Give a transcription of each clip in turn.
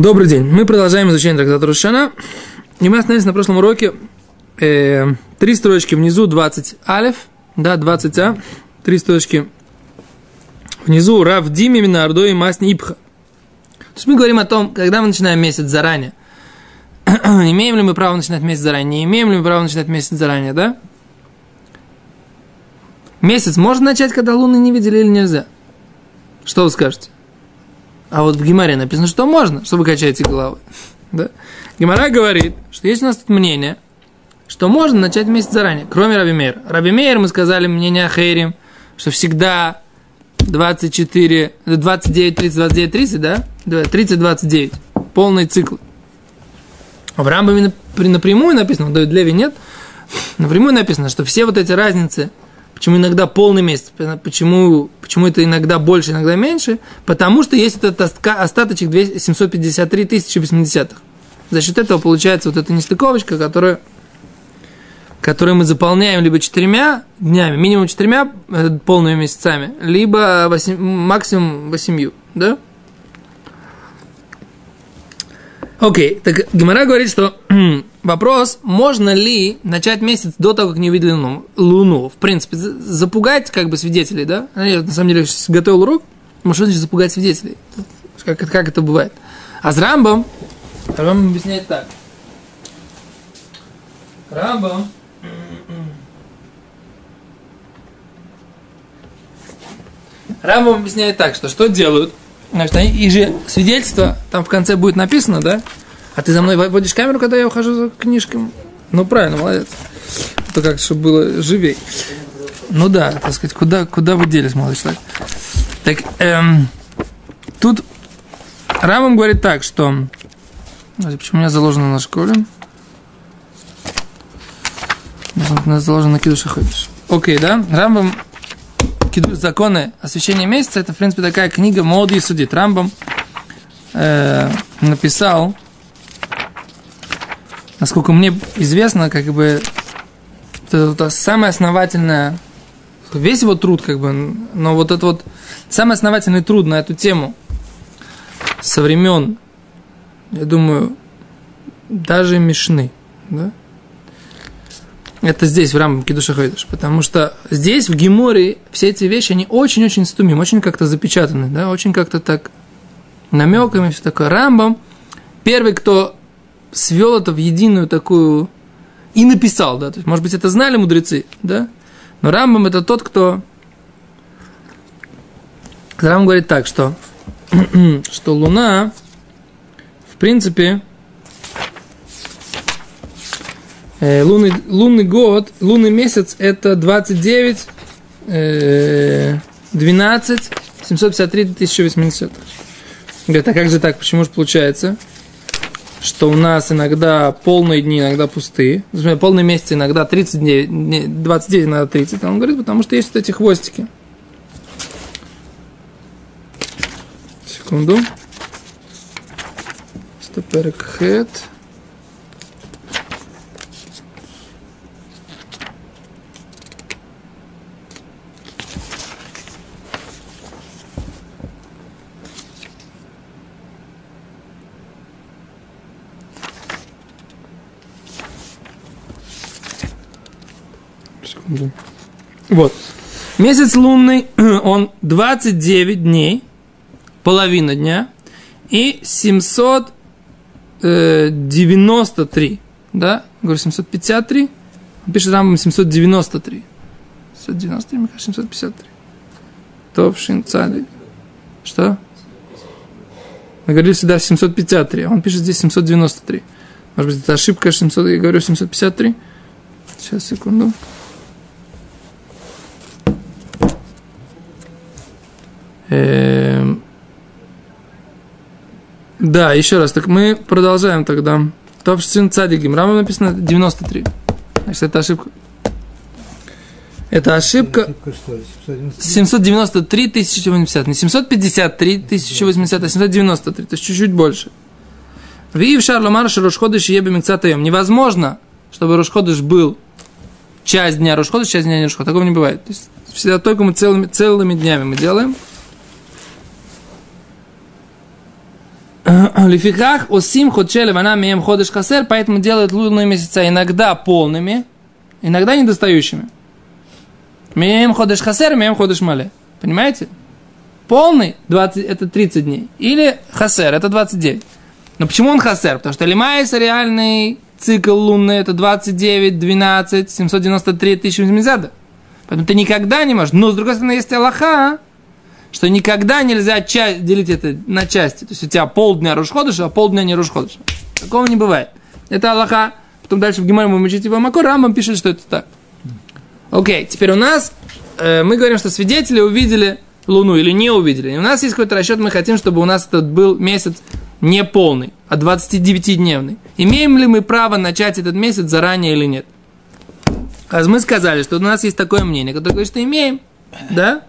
Добрый день. Мы продолжаем изучение трактата Рушана. И мы остановились на прошлом уроке. Э, три строчки внизу 20 алев, да, 20 а. Три строчки внизу Рав Диме, Минардо и Масни Ипха. То есть мы говорим о том, когда мы начинаем месяц заранее. имеем ли мы право начинать месяц заранее? Не имеем ли мы право начинать месяц заранее, да? Месяц можно начать, когда луны не видели или нельзя? Что вы скажете? А вот в Гимаре написано, что можно, что вы качаете головы. Да? Гимара говорит, что есть у нас тут мнение, что можно начать месяц заранее, кроме Раби Мейр. Раби Мейр, мы сказали, мнение Хейрим, что всегда 24, 29, 30, 29, 30, да? 30, 29. Полный цикл. В Рамбаме напрямую написано, в Леви нет, напрямую написано, что все вот эти разницы – Почему иногда полный месяц? Почему, почему это иногда больше, иногда меньше? Потому что есть этот остаточек 753 тысячи 80-х. За счет этого получается вот эта нестыковочка, которая, которую мы заполняем либо четырьмя днями, минимум четырьмя э, полными месяцами, либо 8, максимум восемью. Да? Окей, okay, так Гимара говорит, что вопрос, можно ли начать месяц до того, как не увидели луну, луну. В принципе, запугать как бы свидетелей, да? А я на самом деле готовил урок, может, значит запугать свидетелей. Как, как это бывает. А с Рамбом, Рамбом объясняет так. Рамбом Рамбом объясняет так, что что делают? Значит, они, их же свидетельство, там в конце будет написано, да? А ты за мной водишь камеру, когда я ухожу за книжками? Ну, правильно, молодец. Это как, чтобы было живей. Ну да, так сказать, куда, куда вы делись, молодой человек? Так, эм, тут Рамам говорит так, что... Почему у меня заложено на школе? У нас заложено на кидуша ходишь. Окей, да? Рамбам киду, законы освящения месяца, это, в принципе, такая книга Моди судит. Рамбам э, написал, насколько мне известно, как бы, это, это самое основательное, весь его труд, как бы, но вот это вот самый основательный труд на эту тему со времен, я думаю, даже Мишны, да, это здесь, в рамках Кидуша Хайдуш. Потому что здесь, в Геморе, все эти вещи, они очень-очень стумим, очень как-то запечатаны, да, очень как-то так намеками, все такое. Рамбам, первый, кто свел это в единую такую и написал, да, то есть, может быть, это знали мудрецы, да, но Рамбам это тот, кто Рамбам говорит так, что, что Луна, в принципе, Э, лунный, лунный год, лунный месяц это 29, э, 12, 753 1080. Говорит, а как же так? Почему же получается? Что у нас иногда полные дни, иногда пустые. Полный месяц иногда 39, 29, иногда 30. Он говорит, потому что есть вот эти хвостики. Секунду. Стоперек хэт. Вот. Месяц лунный, он 29 дней, половина дня, и 793, да, говорю 753, он пишет Рамбам 793. 793, мне кажется, 753. Товшин Цади. Что? Мы говорили всегда 753, а он пишет здесь 793. Может быть, это ошибка 700, я говорю 753. Сейчас, секунду. Да, еще раз, так мы продолжаем тогда. Товшин Цадигим. Рама написано 93. Значит, это ошибка. Это ошибка 793 1080. Не 753 1080, а 793. То есть чуть-чуть больше. Виив Шарломар Рошходыш Ебе Микцатаем. Невозможно, чтобы Рошходыш был часть дня Рошходыш, часть дня не Рошходыш. Такого не бывает. То есть всегда только мы целыми, целыми днями мы делаем. Лифихах осим ходшеле вана меем ходыш хасер, поэтому делают лунные месяца иногда полными, иногда недостающими. Меем ходыш хасер, меем ходыш мале. Понимаете? Полный 20, это 30 дней. Или хасер, это 29. Но почему он хасер? Потому что лимайс реальный цикл лунный это 29, 12, 793, 1080. Поэтому ты никогда не можешь. Но, с другой стороны, есть Аллаха, что никогда нельзя делить это на части. То есть у тебя полдня Рушходыша, а полдня не Рушходыша. Такого не бывает. Это Аллаха. Потом дальше в Гимаре мы учите его Макор, Рамбам пишет, что это так. Окей, теперь у нас, э, мы говорим, что свидетели увидели Луну или не увидели. И у нас есть какой-то расчет, мы хотим, чтобы у нас этот был месяц не полный, а 29-дневный. Имеем ли мы право начать этот месяц заранее или нет? А мы сказали, что у нас есть такое мнение, которое говорит, что имеем. Да?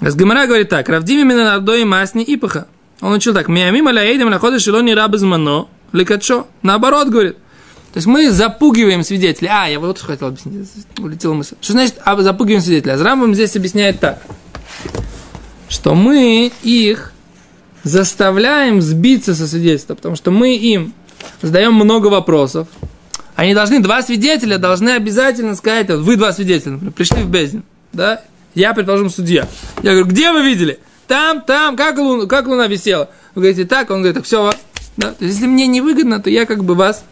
С Гамара говорит так. Равдими минанардой масни ипаха. Он учил так. Миамим аляэйдем находишь шилони рабы змано лекачо. Наоборот, говорит. То есть мы запугиваем свидетелей. А, я вот что хотел объяснить. Улетела мысль. Что значит а, запугиваем свидетелей? Азрамбам здесь объясняет так. Что мы их заставляем сбиться со свидетельства, потому что мы им задаем много вопросов, они должны, два свидетеля должны обязательно сказать, вот вы два свидетеля, например, пришли в Бездин, да, я, предположим, судья. Я говорю, где вы видели? Там, там, как луна, как луна висела? Вы говорите, так, он говорит, так все, да? То есть, если мне невыгодно, то я как бы вас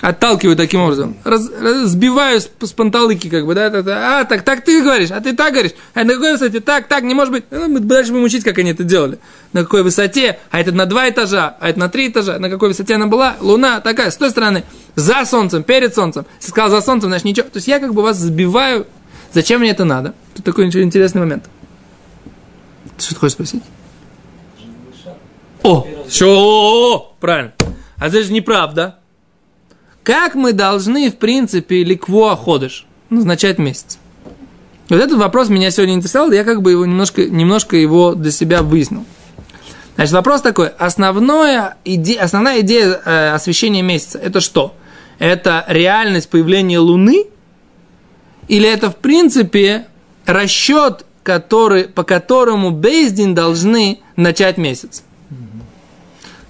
отталкиваю таким образом, раз, раз, сбиваю с, панталыки, как бы, да, да, да, а, так, так ты говоришь, а ты так говоришь, а на какой высоте, так, так, не может быть, ну, мы дальше будем учить, как они это делали, на какой высоте, а это на два этажа, а это на три этажа, на какой высоте она была, луна такая, с той стороны, за солнцем, перед солнцем, сказал за солнцем, значит ничего, то есть я как бы вас сбиваю, зачем мне это надо, тут такой интересный момент. Что ты хочешь спросить? О, что, правильно, а это же неправда, как мы должны, в принципе, ликво ходыш, назначать месяц? Вот этот вопрос меня сегодня интересовал, я как бы его немножко, немножко его для себя выяснил. Значит, вопрос такой. Основное иде, основная идея э, освещения месяца – это что? Это реальность появления Луны? Или это, в принципе, расчет, который, по которому Бейздин должны начать месяц?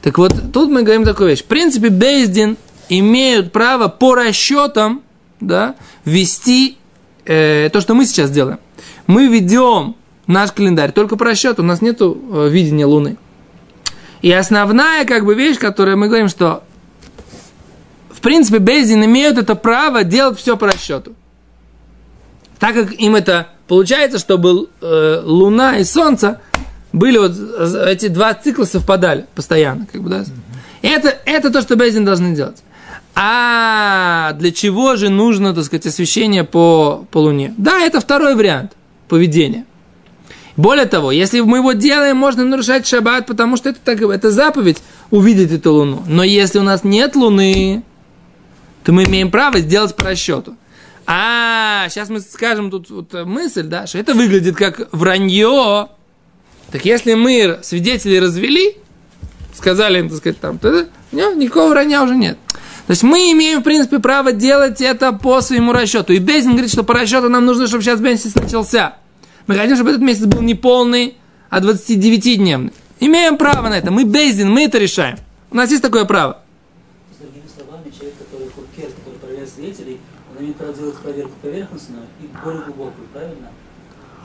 Так вот, тут мы говорим такую вещь. В принципе, Бейздин имеют право по расчетам да, вести э, то, что мы сейчас делаем. Мы ведем наш календарь только по расчету, у нас нет э, видения Луны. И основная как бы вещь, которую мы говорим, что в принципе Бейзин имеют это право делать все по расчету. Так как им это получается, чтобы э, Луна и Солнце были вот эти два цикла совпадали постоянно, как бы, да. Это, это то, что Бейзин должны делать. А для чего же нужно, так сказать, освещение по, по Луне? Да, это второй вариант поведения. Более того, если мы его делаем, можно нарушать шаббат, потому что это, так, это заповедь увидеть эту Луну. Но если у нас нет Луны, то мы имеем право сделать по расчету. А, сейчас мы скажем тут вот мысль, да, что это выглядит как вранье. Так если мы свидетелей развели, сказали им, так сказать, там, то, никакого вранья уже нет. То есть мы имеем, в принципе, право делать это по своему расчету. И Безин говорит, что по расчету нам нужно, чтобы сейчас месяц начался. Мы хотим, чтобы этот месяц был не полный, а 29-дневный. Имеем право на это. Мы Безин, мы это решаем. У нас есть такое право. Другими словами, человек, который хукер, который проверяет имеет право делать проверку поверхностную и более глубокую, правильно?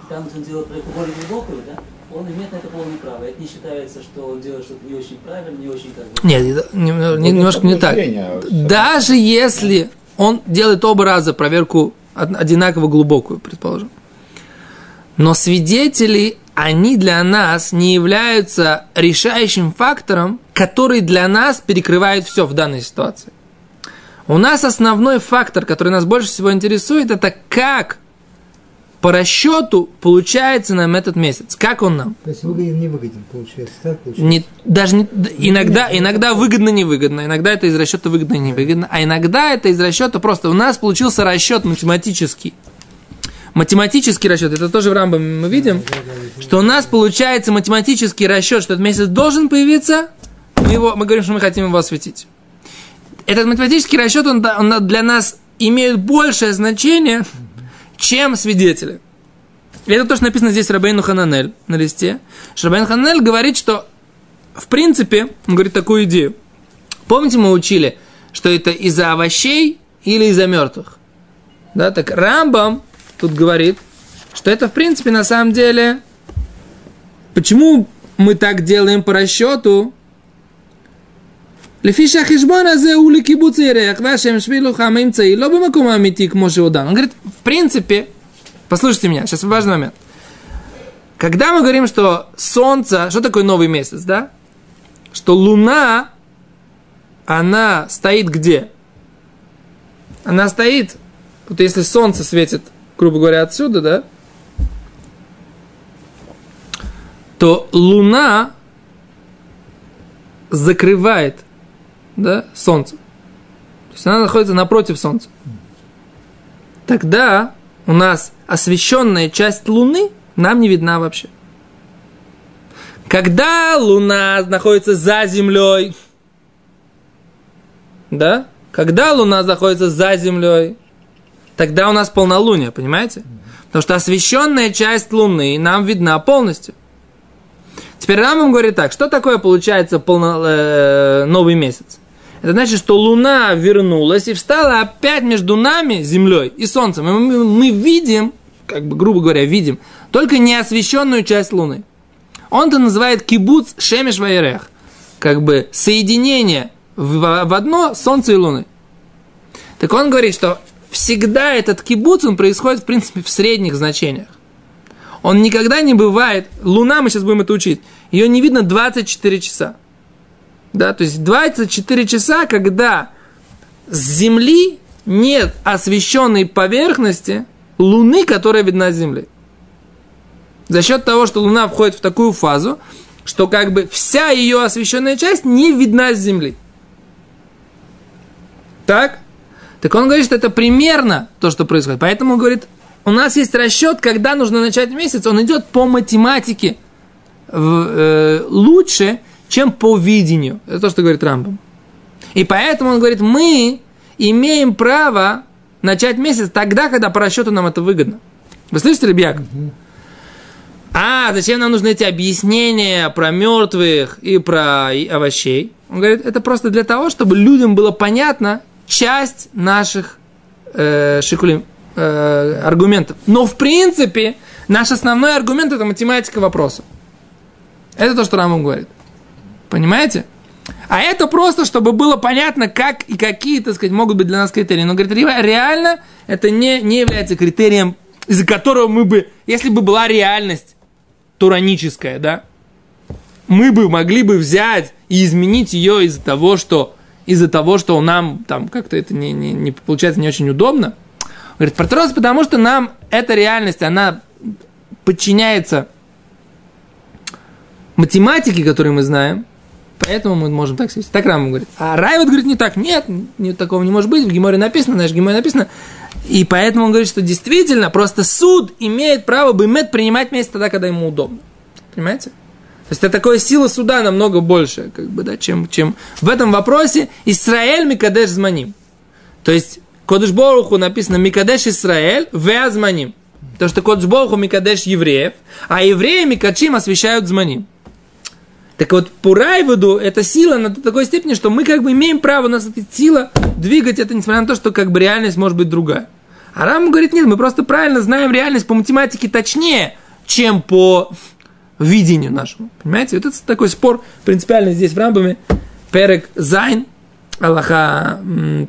Там, где он делает проверку более глубокую, да, он имеет на это полное право. Это не считается, что он делает что-то не очень правильно, не очень как бы... Нет, немножко не так. Даже если он делает оба раза проверку одинаково глубокую, предположим. Но свидетели, они для нас не являются решающим фактором, который для нас перекрывает все в данной ситуации. У нас основной фактор, который нас больше всего интересует, это как по расчету получается нам этот месяц. Как он нам? То есть выгоден, не выгоден, получается. Так получается. Не, даже не, иногда, иногда выгодно, невыгодно, иногда это из расчета выгодно, невыгодно, а иногда это из расчета просто у нас получился расчет математический. Математический расчет, это тоже в Рамбаме мы видим, что у нас получается математический расчет, что этот месяц должен появиться, мы, его, мы говорим, что мы хотим его осветить. Этот математический расчет, он, он для нас имеет большее значение, чем свидетели. И это то, что написано здесь Рабейну Хананель на листе. Что Рабейну Хананель говорит, что в принципе, он говорит такую идею. Помните, мы учили, что это из-за овощей или из-за мертвых? Да, так Рамбам тут говорит, что это, в принципе, на самом деле, почему мы так делаем по расчету? לפי שהחשבון הזה הוא לקיבוץ ירח והשם שבילו חם האמצעי לא במקום האמיתי כמו שהודענו. Он говорит, в принципе, послушайте меня, сейчас важный момент. Когда мы говорим, что солнце, что такое новый месяц, да? Что луна, она стоит где? Она стоит, вот если солнце светит, грубо говоря, отсюда, да? То луна закрывает да, Солнце. То есть она находится напротив Солнца. Тогда у нас освещенная часть Луны нам не видна вообще. Когда Луна находится за Землей, да? Когда Луна находится за Землей, тогда у нас полнолуние, понимаете? Потому что освещенная часть Луны нам видна полностью. Теперь Рамбам говорит так, что такое получается полно, э, новый месяц? Это значит, что Луна вернулась и встала опять между нами, Землей и Солнцем. И мы, мы видим, как бы грубо говоря, видим только неосвещенную часть Луны. Он это называет кибуц шемеш вайрех, как бы соединение в, в одно Солнце и Луны. Так он говорит, что всегда этот кибуц, он происходит, в принципе, в средних значениях. Он никогда не бывает, Луна, мы сейчас будем это учить, ее не видно 24 часа. Да, то есть 24 часа, когда с Земли нет освещенной поверхности Луны, которая видна с Земли. За счет того, что Луна входит в такую фазу, что как бы вся ее освещенная часть не видна с Земли. Так? Так он говорит, что это примерно то, что происходит. Поэтому говорит, у нас есть расчет, когда нужно начать месяц, он идет по математике в, э, лучше, чем по видению. Это то, что говорит Рамбам. И поэтому он говорит, мы имеем право начать месяц тогда, когда по расчету нам это выгодно. Вы слышите, Ребяк? А, зачем нам нужны эти объяснения про мертвых и про овощей? Он говорит, это просто для того, чтобы людям было понятно часть наших э, шикулим, э, аргументов. Но в принципе наш основной аргумент это математика вопроса. Это то, что Рамбам говорит. Понимаете? А это просто, чтобы было понятно, как и какие, так сказать, могут быть для нас критерии. Но, говорит, реально это не, не является критерием, из-за которого мы бы, если бы была реальность тураническая, да, мы бы могли бы взять и изменить ее из-за того, что из-за того, что нам там как-то это не, не, не получается не очень удобно. Говорит, просто потому что нам эта реальность, она подчиняется математике, которую мы знаем, Поэтому мы можем так сказать. Так Рама говорит. А Райват говорит не так. Нет, нет, такого не может быть. В Геморе написано, знаешь, в Геморе написано. И поэтому он говорит, что действительно просто суд имеет право бы бымет принимать место тогда, когда ему удобно. Понимаете? То есть это такая сила суда намного больше, как бы, да, чем, чем в этом вопросе Исраэль Микадеш Зманим. То есть Кодыш Боруху написано Микадеш Исраэль Веазманим. Потому что Кодыш Боруху Микадеш евреев, а евреи Микачим освещают Зманим. Так вот, по Райвуду эта сила на такой степени, что мы как бы имеем право, у нас эта сила двигать это, несмотря на то, что как бы реальность может быть другая. А Рам говорит, нет, мы просто правильно знаем реальность по математике точнее, чем по видению нашему. Понимаете? Вот это такой спор принципиальный здесь в Рамбаме. פרק זין, הלכה,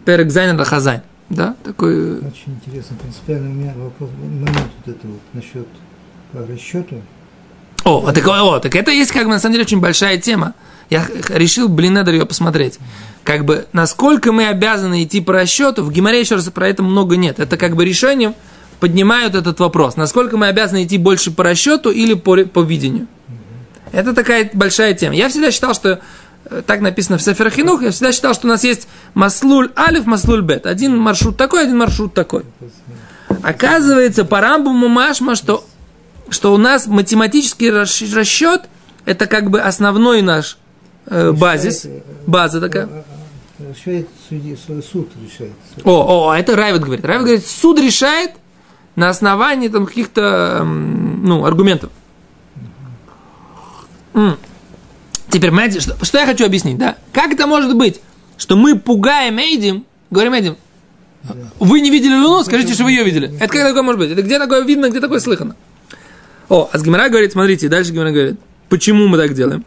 פרק זין, הלכה זין. Да, такой... Очень интересно. Принципиальный меня вопрос, момент вот это вот насчет расчету о, так, о, так это есть как бы на самом деле очень большая тема. Я решил, блин, надо ее посмотреть. Как бы, насколько мы обязаны идти по расчету, в Гемаре еще раз про это много нет. Это как бы решением поднимают этот вопрос. Насколько мы обязаны идти больше по расчету или по, по видению. Это такая большая тема. Я всегда считал, что э, так написано в Сеферахинух, я всегда считал, что у нас есть маслуль алиф, маслуль бет. Один маршрут такой, один маршрут такой. Оказывается, по рамбуму машма, что что у нас математический расчет это как бы основной наш э, базис, база такая. Решает судьи, суд решает. О, о, это Райвет говорит. Райвет говорит, суд решает на основании там каких-то ну, аргументов. Mm. Теперь, понимаете, что, что я хочу объяснить, да? Как это может быть, что мы пугаем Эйдим, говорим Эйдим, вы не видели Луну, скажите, что вы ее видели. Это как такое может быть? Это где такое видно, где такое слыхано? О, а с Гимара говорит, смотрите, дальше Гимара говорит, почему мы так делаем?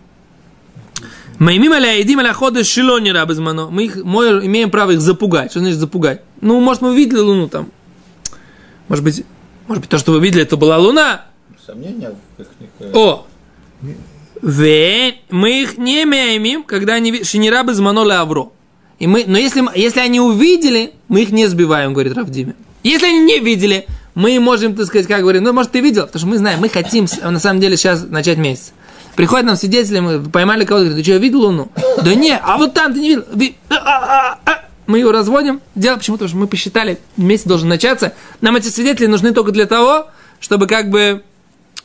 Мы их, мы имеем право их запугать. Что значит запугать? Ну, может, мы увидели Луну там. Может быть, может быть, то, что вы видели, это была Луна. Сомнения О! Ве, мы их не имеем, когда они шинирабы зманоли авро. И мы, но если, если они увидели, мы их не сбиваем, говорит Равдиме. Если они не видели, мы можем, так сказать, как говорим, ну, может, ты видел, потому что мы знаем, мы хотим, на самом деле, сейчас начать месяц. Приходят нам свидетели, мы поймали кого-то, говорят, ты что, видел Луну? Да не, а вот там ты не видел. Ви- а, а, а. Мы его разводим. Дело почему? Потому что мы посчитали, месяц должен начаться. Нам эти свидетели нужны только для того, чтобы как бы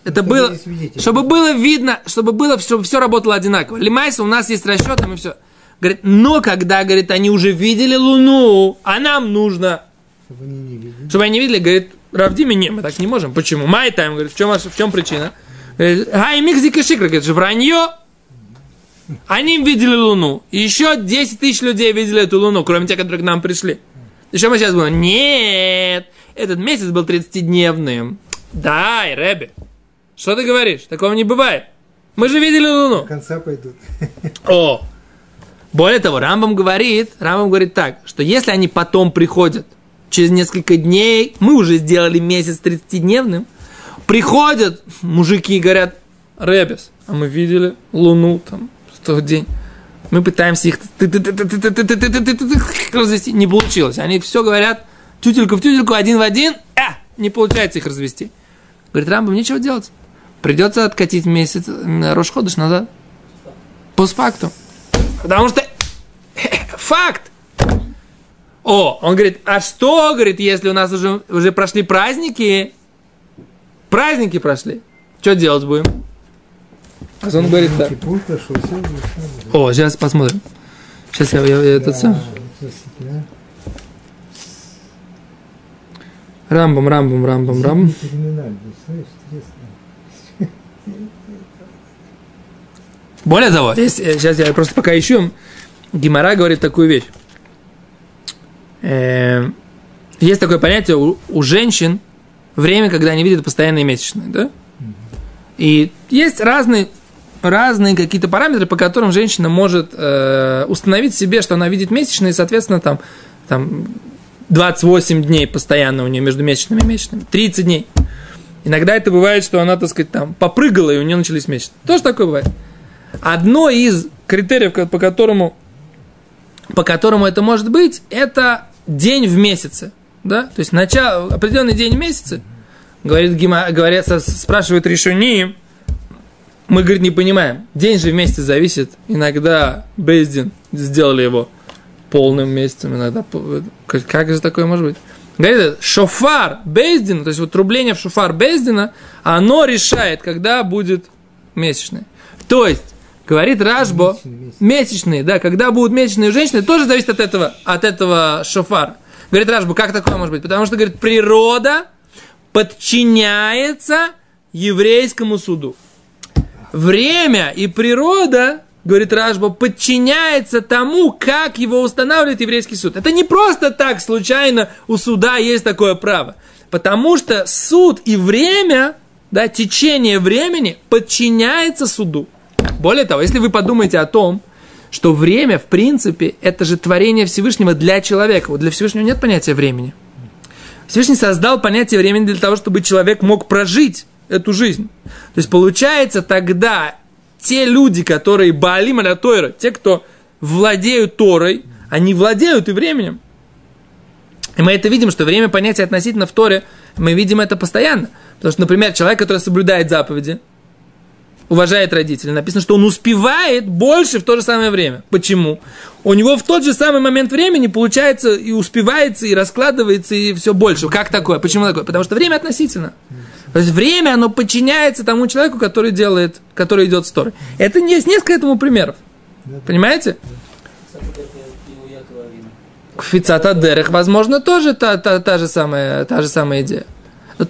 это Чтобы было, не чтобы было видно, чтобы было, чтобы все работало одинаково. Лимайса, у нас есть расчеты, мы все. Говорит, но когда, говорит, они уже видели Луну, а нам нужно, Чтобы они не видели. чтобы они видели, говорит, Равдиме, не, мы так не можем. Почему? Май тайм, говорит, в чем, в чем причина? Гай микзика шикра, говорит, вранье. Они видели Луну. И еще 10 тысяч людей видели эту Луну, кроме тех, которые к нам пришли. И что мы сейчас будем? Нет, этот месяц был 30-дневным. Дай, Рэбе. Что ты говоришь? Такого не бывает. Мы же видели Луну. До конца пойдут. О! Более того, Рамбам говорит, Рамбам говорит так, что если они потом приходят через несколько дней, мы уже сделали месяц 30-дневным, приходят мужики и говорят, Ребес, а мы видели Луну там в тот день. Мы пытаемся их развести. Не получилось. Они все говорят тютельку в тютельку, один в один. А, не получается их развести. Говорит, Рамбам, нечего делать. Придется откатить месяц Рошходыш назад. Постфактум. Потому что факт. О, он говорит, а что, говорит, если у нас уже, уже прошли праздники? Праздники прошли. Что делать будем? А он говорит так. О, сейчас посмотрим. Сейчас я, я, я этот сам. Рамбом, рамбом, рамбом, рамбом. Более того, сейчас я просто пока ищу, Гимара говорит такую вещь. Э, Есть такое понятие у, у женщин время, когда они видят постоянные месячные, да? И есть разные, разные какие-то параметры, по которым женщина может э, установить себе, что она видит месячные, соответственно, там, там 28 дней постоянно у нее между месячными и месячными, 30 дней. Иногда это бывает, что она, так сказать, там попрыгала, и у нее начались месячные. Тоже такое бывает. Одно из критериев, по которому, по которому это может быть, это день в месяце. Да? То есть начало, определенный день в месяце, говорит, Гима, говорят, спрашивают решение, мы, говорит, не понимаем. День же в месяце зависит. Иногда Бездин сделали его полным месяцем, иногда... по- Как же такое может быть? Говорит, шофар Бездина, то есть вот трубление в шофар Бездина, оно решает, когда будет месячное. То есть, говорит Рашбо, Месячные, месячные. да, когда будут месячные у женщины, тоже зависит от этого, от этого шофара. Говорит Рашбу, как такое может быть? Потому что, говорит, природа подчиняется еврейскому суду. Время и природа, говорит Рашба, подчиняется тому, как его устанавливает еврейский суд. Это не просто так случайно у суда есть такое право. Потому что суд и время, да, течение времени подчиняется суду. Более того, если вы подумаете о том, что время, в принципе, это же творение Всевышнего для человека. Вот для Всевышнего нет понятия времени. Всевышний создал понятие времени для того, чтобы человек мог прожить эту жизнь. То есть получается тогда те люди, которые Баалим аля Тойра, те, кто владеют Торой, они владеют и временем. И мы это видим, что время понятие относительно в Торе, мы видим это постоянно. Потому что, например, человек, который соблюдает заповеди, уважает родителей, написано, что он успевает больше в то же самое время. Почему? У него в тот же самый момент времени получается и успевается, и раскладывается, и все больше. Как такое? Почему такое? Потому что время относительно. То есть время, оно подчиняется тому человеку, который делает, который идет с Торой. Это есть несколько этому примеров. Понимаете? Фицата Дерех, возможно, тоже та, та, та, же самая, та же самая идея.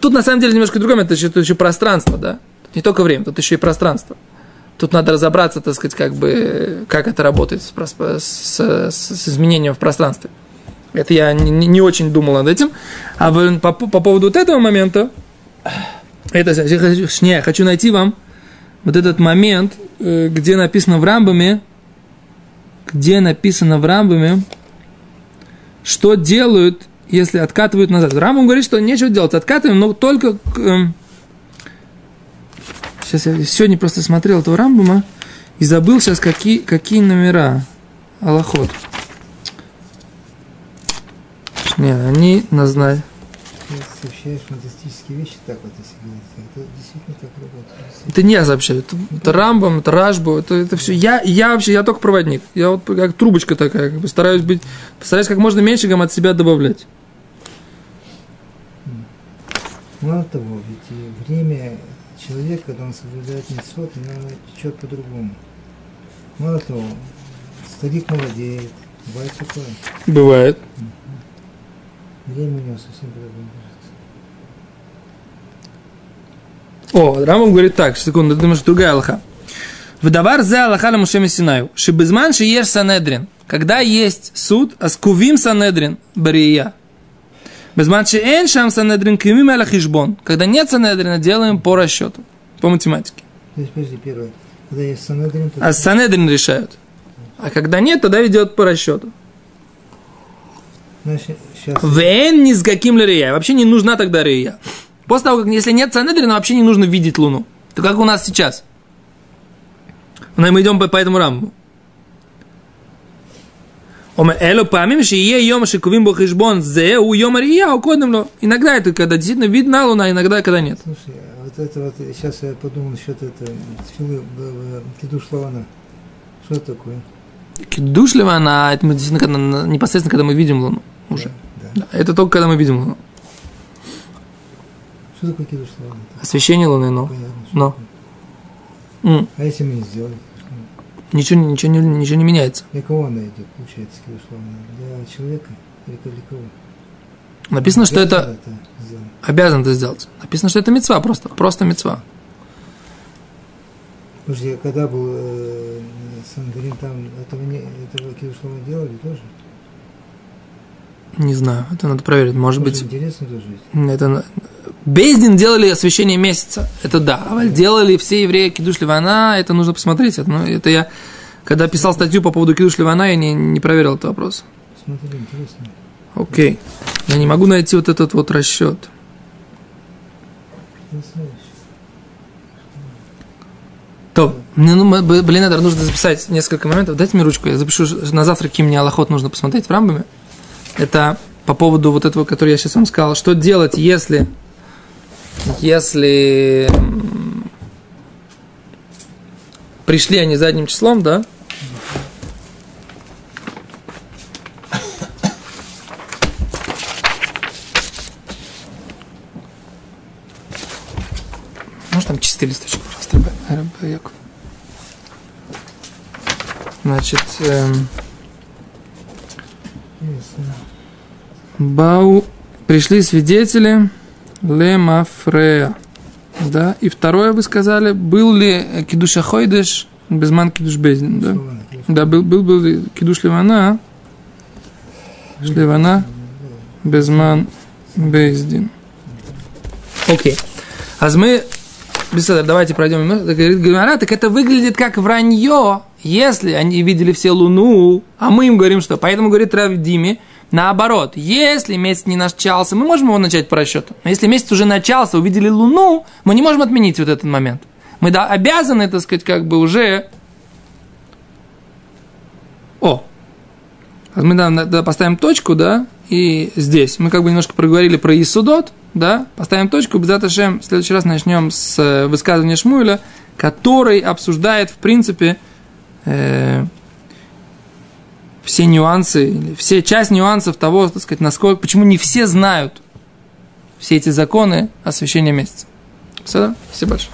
Тут на самом деле немножко другое, это еще, тут еще пространство, да? Не только время, тут еще и пространство. Тут надо разобраться, так сказать, как бы, как это работает с, с, с- изменением в пространстве. Это я не, не- очень думал над этим. А по, по поводу вот этого момента, это не, я хочу найти вам вот этот момент, э, где написано в Рамбаме, где написано в Рамбаме, что делают, если откатывают назад. Рамбам говорит, что нечего делать, откатываем, но только... Сейчас я сегодня просто смотрел этого Рамбама и забыл сейчас, какие, какие номера. Аллахот. Не, они назначили. Сообщаешь фантастические вещи так вот, если говорить. Это действительно так работает. Это не я сообщаю, это, это Рамбам, это Рашбу, это, это все. Я, я вообще, я только проводник. Я вот как трубочка такая, как бы стараюсь быть, стараюсь как можно меньше гам от себя добавлять. Мало того, ведь время человека, когда он соблюдает митцвот, оно течет по-другому. Мало того, старик молодеет, бывает такое. Бывает. Время у него совсем по-другому. О, Рамбам говорит так, секунду, ты думаешь, другая Аллаха. Выдавар за Аллаха Мушеми Синаю. Шибезман еш Санедрин. Когда есть суд, аскувим Санедрин Бария. Безман эн шам Санедрин кимим Аллахишбон. Когда нет Санедрина, делаем по расчету, по математике. То есть, подожди, первое. Когда есть санедрин, то А Санедрин решают. А когда нет, тогда ведет по расчету. значит, сейчас Вен ни с каким ли рия. Вообще не нужна тогда рия. После того, как если нет Санедрина, вообще не нужно видеть Луну. То как у нас сейчас. Но мы идем по, по этому рамбу. Эло памим, что е йом шикувим бо хижбон зе у йом рия, у кодем ло. Иногда это когда действительно видна луна, иногда когда нет. Слушай, а вот это вот, сейчас я подумал насчет этого, филы, кидуш лавана. Что это такое? Кидушлива она, это мы действительно когда, непосредственно, когда мы видим луну уже. Да. Да, Это только когда мы видим луну. Что такое кидуш лавана? Освещение луны, но. Понятно. Но. такое. А если мы не сделали? Ничего, ничего, не- ничего не меняется. Для кого она идет, получается, кидуш лавана? Для человека или для кого? Написано, что это Обязан сделать? обязан это сделать. Написано, что это мецва просто. Просто мецва. Подожди, а когда был э, Сандрин, там этого, не, этого кидуш лавана делали тоже? Не знаю, это надо проверить. Может Тоже быть, интересно тоже ведь. это... Бездин делали освещение месяца. Это да. А делали все евреи Кидуш Ливана, это нужно посмотреть. Это, ну, это я, когда писал статью по поводу Кидуш Ливана, я не, не проверил этот вопрос. Смотри, интересно. Окей. Я не могу найти вот этот вот расчет. То, мне, ну, блин, надо, нужно записать несколько моментов. Дайте мне ручку, я запишу на завтра, какие мне Аллахот нужно посмотреть в рамбами. Это по поводу вот этого, который я сейчас вам сказал. Что делать, если, если пришли они задним числом, да? Может, там чистый листочек, Яков? Значит, эм, Интересно. Бау пришли свидетели Лемафрея. Да, и второе вы сказали, был ли Кидуша Хойдеш Безман Кидуш Бездин, да? Да, был, был, был Кидуш Ливана, Ливана, Безман Бездин. Окей. А мы, Беседа, давайте пройдем. Говорит Гимара, так это выглядит как вранье, если они видели все Луну, а мы им говорим, что. Поэтому говорит Рав Диме, наоборот, если месяц не начался, мы можем его начать по расчету. Но если месяц уже начался, увидели Луну, мы не можем отменить вот этот момент. Мы да, обязаны, так сказать, как бы уже... О, мы да, поставим точку, да, и здесь. Мы как бы немножко проговорили про Исудот, да, поставим точку, Безаташем, в следующий раз начнем с э, высказывания Шмуэля, который обсуждает, в принципе, э, все нюансы, все часть нюансов того, так сказать, насколько, почему не все знают все эти законы освещения месяца. Все, да? Спасибо большое.